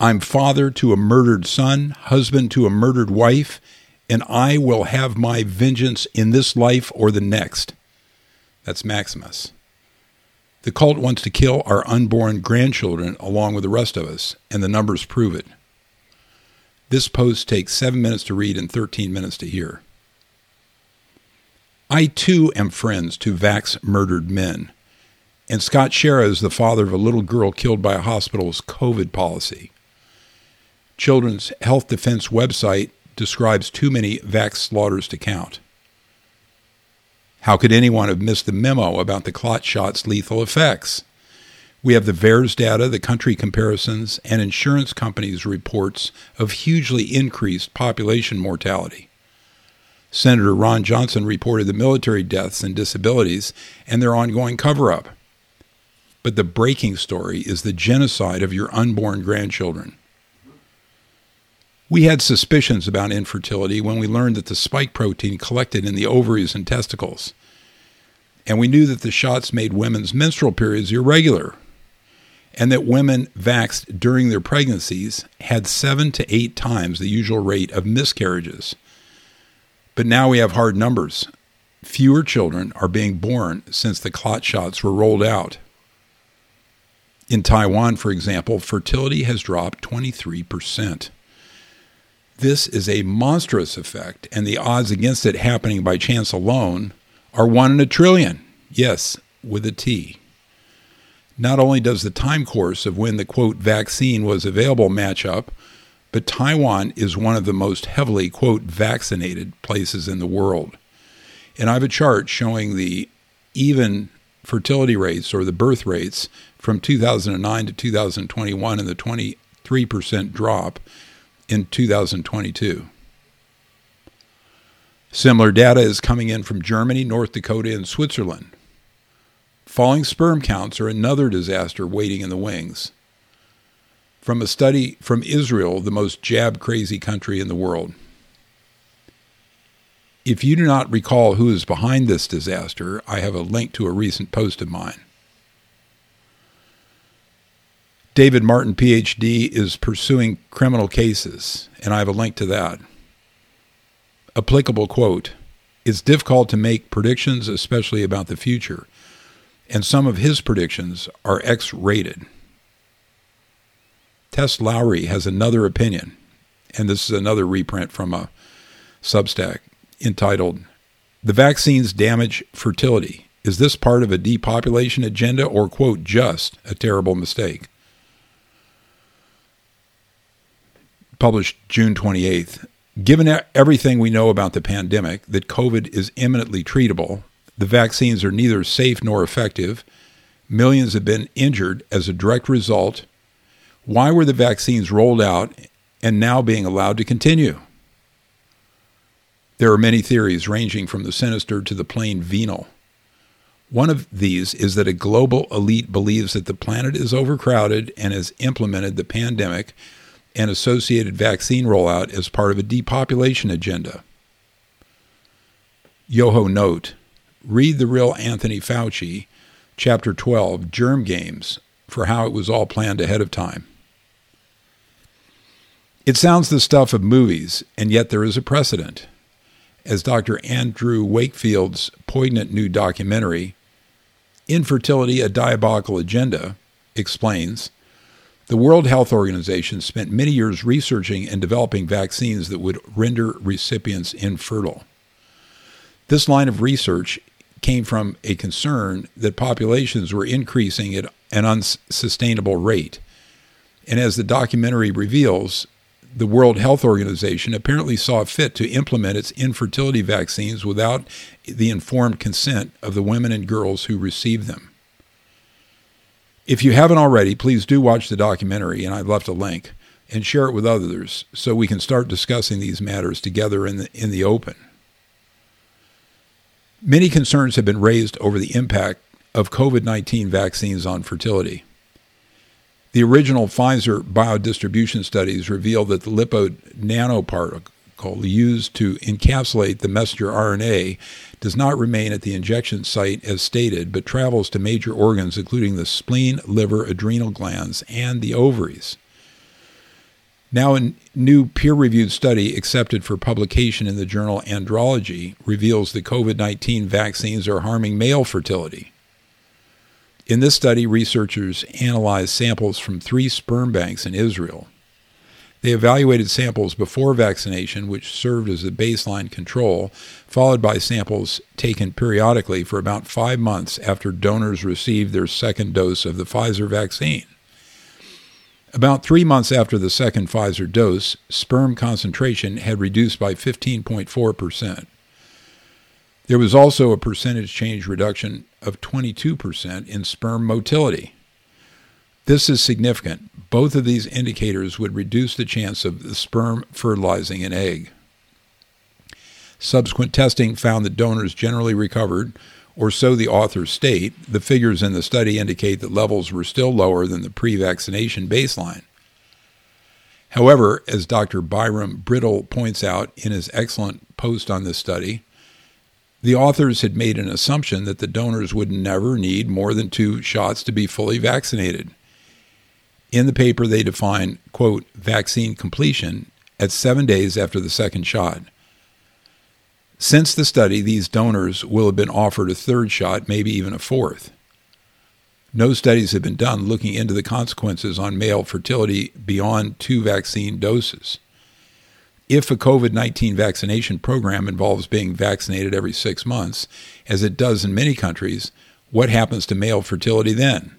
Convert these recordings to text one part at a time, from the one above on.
I'm father to a murdered son, husband to a murdered wife, and I will have my vengeance in this life or the next. That's Maximus. The cult wants to kill our unborn grandchildren along with the rest of us, and the numbers prove it. This post takes 7 minutes to read and 13 minutes to hear. I too am friends to Vax murdered men, and Scott Schara is the father of a little girl killed by a hospital's COVID policy. Children's Health Defense website describes too many vax slaughters to count. How could anyone have missed the memo about the clot shot's lethal effects? We have the VAERS data, the country comparisons, and insurance companies' reports of hugely increased population mortality. Senator Ron Johnson reported the military deaths and disabilities and their ongoing cover up. But the breaking story is the genocide of your unborn grandchildren. We had suspicions about infertility when we learned that the spike protein collected in the ovaries and testicles. And we knew that the shots made women's menstrual periods irregular, and that women vaxed during their pregnancies had seven to eight times the usual rate of miscarriages. But now we have hard numbers. Fewer children are being born since the clot shots were rolled out. In Taiwan, for example, fertility has dropped 23%. This is a monstrous effect, and the odds against it happening by chance alone are one in a trillion. Yes, with a T. Not only does the time course of when the quote vaccine was available match up, but Taiwan is one of the most heavily quote vaccinated places in the world. And I have a chart showing the even fertility rates or the birth rates from 2009 to 2021 and the 23% drop in 2022. Similar data is coming in from Germany, North Dakota, and Switzerland. Falling sperm counts are another disaster waiting in the wings. From a study from Israel, the most jab crazy country in the world. If you do not recall who is behind this disaster, I have a link to a recent post of mine. David Martin, PhD, is pursuing criminal cases, and I have a link to that. Applicable quote It's difficult to make predictions, especially about the future, and some of his predictions are X rated. Tess Lawrie has another opinion, and this is another reprint from a Substack entitled The Vaccines Damage Fertility. Is this part of a depopulation agenda or, quote, just a terrible mistake? Published June 28th. Given everything we know about the pandemic, that COVID is imminently treatable, the vaccines are neither safe nor effective, millions have been injured as a direct result, why were the vaccines rolled out and now being allowed to continue? There are many theories ranging from the sinister to the plain venal. One of these is that a global elite believes that the planet is overcrowded and has implemented the pandemic and associated vaccine rollout as part of a depopulation agenda. Yoho note read the real Anthony Fauci, chapter 12, Germ Games, for how it was all planned ahead of time. It sounds the stuff of movies, and yet there is a precedent. As Dr. Andrew Wakefield's poignant new documentary, Infertility a Diabolical Agenda, explains, the World Health Organization spent many years researching and developing vaccines that would render recipients infertile. This line of research came from a concern that populations were increasing at an unsustainable rate. And as the documentary reveals, the World Health Organization apparently saw fit to implement its infertility vaccines without the informed consent of the women and girls who received them. If you haven't already, please do watch the documentary, and I've left a link, and share it with others so we can start discussing these matters together in the, in the open. Many concerns have been raised over the impact of COVID 19 vaccines on fertility. The original Pfizer biodistribution studies revealed that the lipid nanoparticle used to encapsulate the messenger RNA does not remain at the injection site as stated, but travels to major organs, including the spleen, liver, adrenal glands, and the ovaries. Now, a new peer reviewed study accepted for publication in the journal Andrology reveals that COVID 19 vaccines are harming male fertility. In this study, researchers analyzed samples from three sperm banks in Israel. They evaluated samples before vaccination, which served as a baseline control, followed by samples taken periodically for about five months after donors received their second dose of the Pfizer vaccine. About three months after the second Pfizer dose, sperm concentration had reduced by 15.4%. There was also a percentage change reduction of 22% in sperm motility. This is significant. Both of these indicators would reduce the chance of the sperm fertilizing an egg. Subsequent testing found that donors generally recovered, or so the authors state. The figures in the study indicate that levels were still lower than the pre vaccination baseline. However, as Dr. Byram Bridle points out in his excellent post on this study, the authors had made an assumption that the donors would never need more than two shots to be fully vaccinated. In the paper, they define, quote, vaccine completion at seven days after the second shot. Since the study, these donors will have been offered a third shot, maybe even a fourth. No studies have been done looking into the consequences on male fertility beyond two vaccine doses. If a COVID 19 vaccination program involves being vaccinated every six months, as it does in many countries, what happens to male fertility then?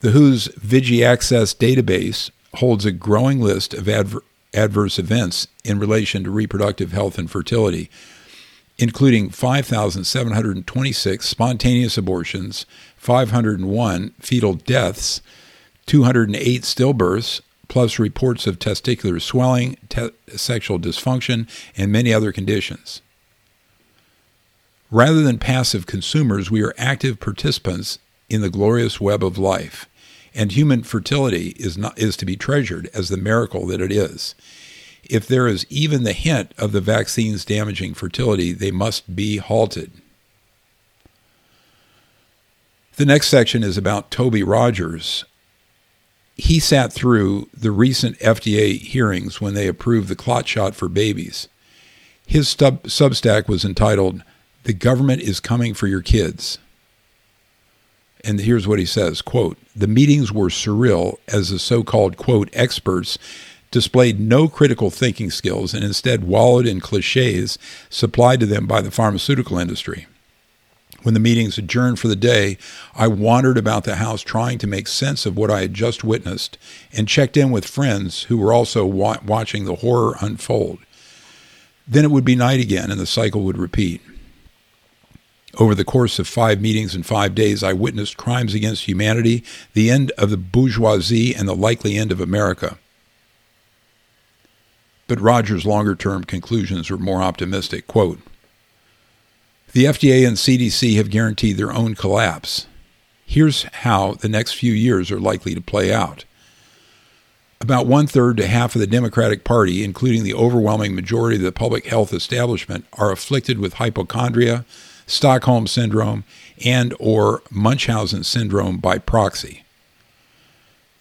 The WHO's VigiAccess database holds a growing list of adver- adverse events in relation to reproductive health and fertility, including 5,726 spontaneous abortions, 501 fetal deaths, 208 stillbirths, plus reports of testicular swelling, te- sexual dysfunction, and many other conditions. Rather than passive consumers, we are active participants in the glorious web of life, and human fertility is, not, is to be treasured as the miracle that it is. If there is even the hint of the vaccines damaging fertility, they must be halted. The next section is about Toby Rogers, he sat through the recent FDA hearings when they approved the clot shot for babies. His sub- Substack was entitled, The Government is Coming for Your Kids. And here's what he says quote, The meetings were surreal as the so called, quote, experts displayed no critical thinking skills and instead wallowed in cliches supplied to them by the pharmaceutical industry. When the meetings adjourned for the day, I wandered about the house trying to make sense of what I had just witnessed and checked in with friends who were also wa- watching the horror unfold. Then it would be night again and the cycle would repeat. Over the course of five meetings in five days, I witnessed crimes against humanity, the end of the bourgeoisie, and the likely end of America. But Rogers' longer term conclusions were more optimistic. Quote, the FDA and CDC have guaranteed their own collapse. Here's how the next few years are likely to play out. About one third to half of the Democratic Party, including the overwhelming majority of the public health establishment, are afflicted with hypochondria, Stockholm syndrome, and or Munchausen syndrome by proxy.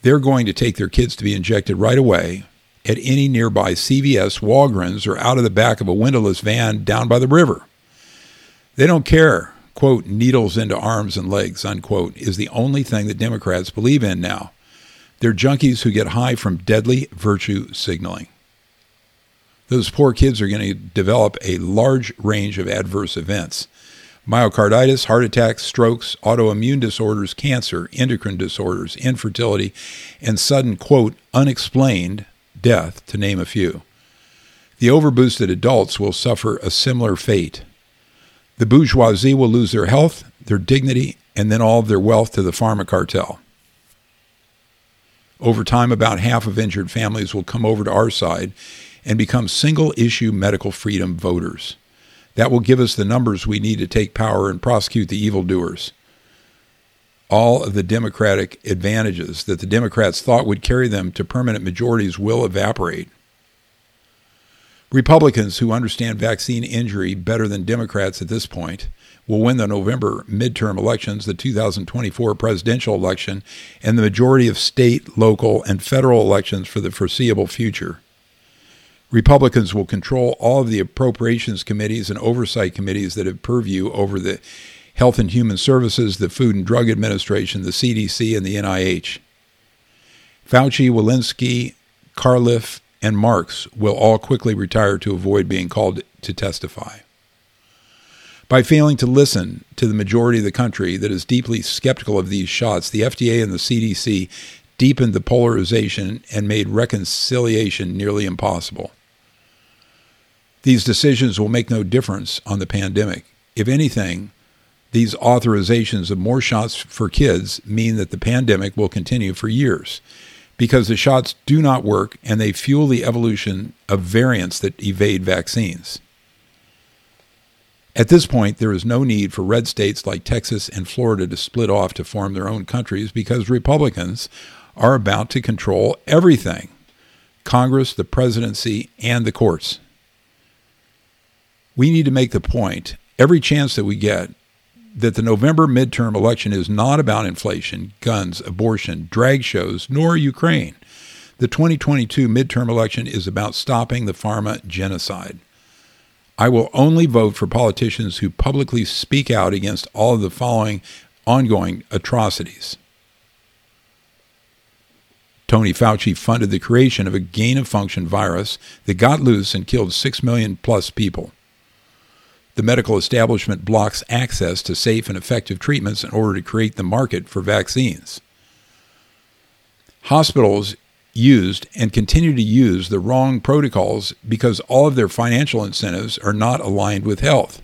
They're going to take their kids to be injected right away at any nearby CVS, Walgreens, or out of the back of a windowless van down by the river. They don't care, quote, needles into arms and legs, unquote, is the only thing that Democrats believe in now. They're junkies who get high from deadly virtue signaling. Those poor kids are going to develop a large range of adverse events myocarditis, heart attacks, strokes, autoimmune disorders, cancer, endocrine disorders, infertility, and sudden, quote, unexplained death, to name a few. The overboosted adults will suffer a similar fate. The bourgeoisie will lose their health, their dignity, and then all of their wealth to the pharma cartel. Over time, about half of injured families will come over to our side and become single issue medical freedom voters. That will give us the numbers we need to take power and prosecute the evildoers. All of the Democratic advantages that the Democrats thought would carry them to permanent majorities will evaporate. Republicans who understand vaccine injury better than Democrats at this point will win the November midterm elections, the 2024 presidential election, and the majority of state, local, and federal elections for the foreseeable future. Republicans will control all of the appropriations committees and oversight committees that have purview over the Health and Human Services, the Food and Drug Administration, the CDC, and the NIH. Fauci, Walensky, Califf, and Marks will all quickly retire to avoid being called to testify. By failing to listen to the majority of the country that is deeply skeptical of these shots, the FDA and the CDC deepened the polarization and made reconciliation nearly impossible. These decisions will make no difference on the pandemic. If anything, these authorizations of more shots for kids mean that the pandemic will continue for years because the shots do not work and they fuel the evolution of variants that evade vaccines. At this point, there is no need for red states like Texas and Florida to split off to form their own countries because Republicans are about to control everything Congress, the presidency, and the courts. We need to make the point, every chance that we get, that the November midterm election is not about inflation, guns, abortion, drag shows, nor Ukraine. The 2022 midterm election is about stopping the pharma genocide. I will only vote for politicians who publicly speak out against all of the following ongoing atrocities. Tony Fauci funded the creation of a gain of function virus that got loose and killed 6 million plus people. The medical establishment blocks access to safe and effective treatments in order to create the market for vaccines. Hospitals used and continue to use the wrong protocols because all of their financial incentives are not aligned with health.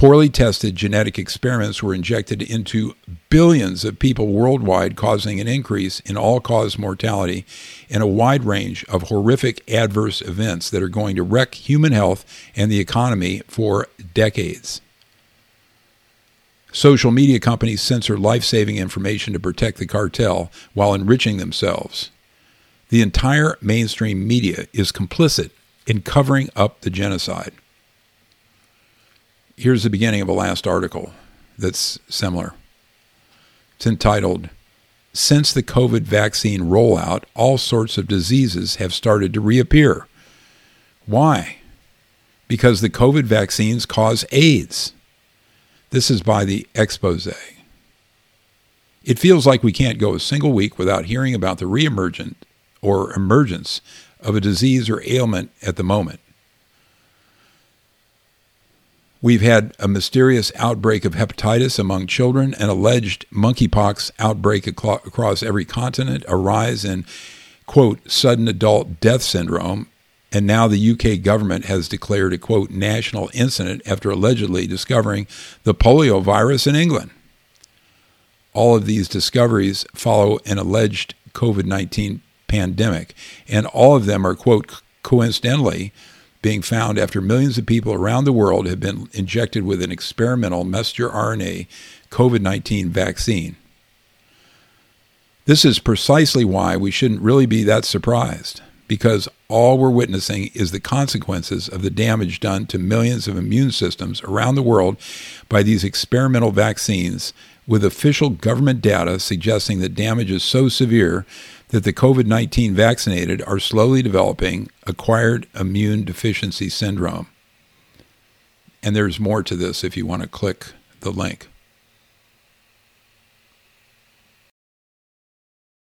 Poorly tested genetic experiments were injected into billions of people worldwide, causing an increase in all cause mortality and a wide range of horrific adverse events that are going to wreck human health and the economy for decades. Social media companies censor life saving information to protect the cartel while enriching themselves. The entire mainstream media is complicit in covering up the genocide. Here's the beginning of a last article that's similar. It's entitled Since the COVID vaccine rollout, all sorts of diseases have started to reappear. Why? Because the COVID vaccines cause AIDS. This is by the expose. It feels like we can't go a single week without hearing about the reemergent or emergence of a disease or ailment at the moment. We've had a mysterious outbreak of hepatitis among children, an alleged monkeypox outbreak across every continent, a rise in, quote, sudden adult death syndrome, and now the UK government has declared a quote national incident after allegedly discovering the polio virus in England. All of these discoveries follow an alleged COVID 19 pandemic, and all of them are, quote, coincidentally being found after millions of people around the world have been injected with an experimental messenger RNA COVID 19 vaccine. This is precisely why we shouldn't really be that surprised because all we're witnessing is the consequences of the damage done to millions of immune systems around the world by these experimental vaccines, with official government data suggesting that damage is so severe that the COVID 19 vaccinated are slowly developing acquired immune deficiency syndrome. And there's more to this if you want to click the link.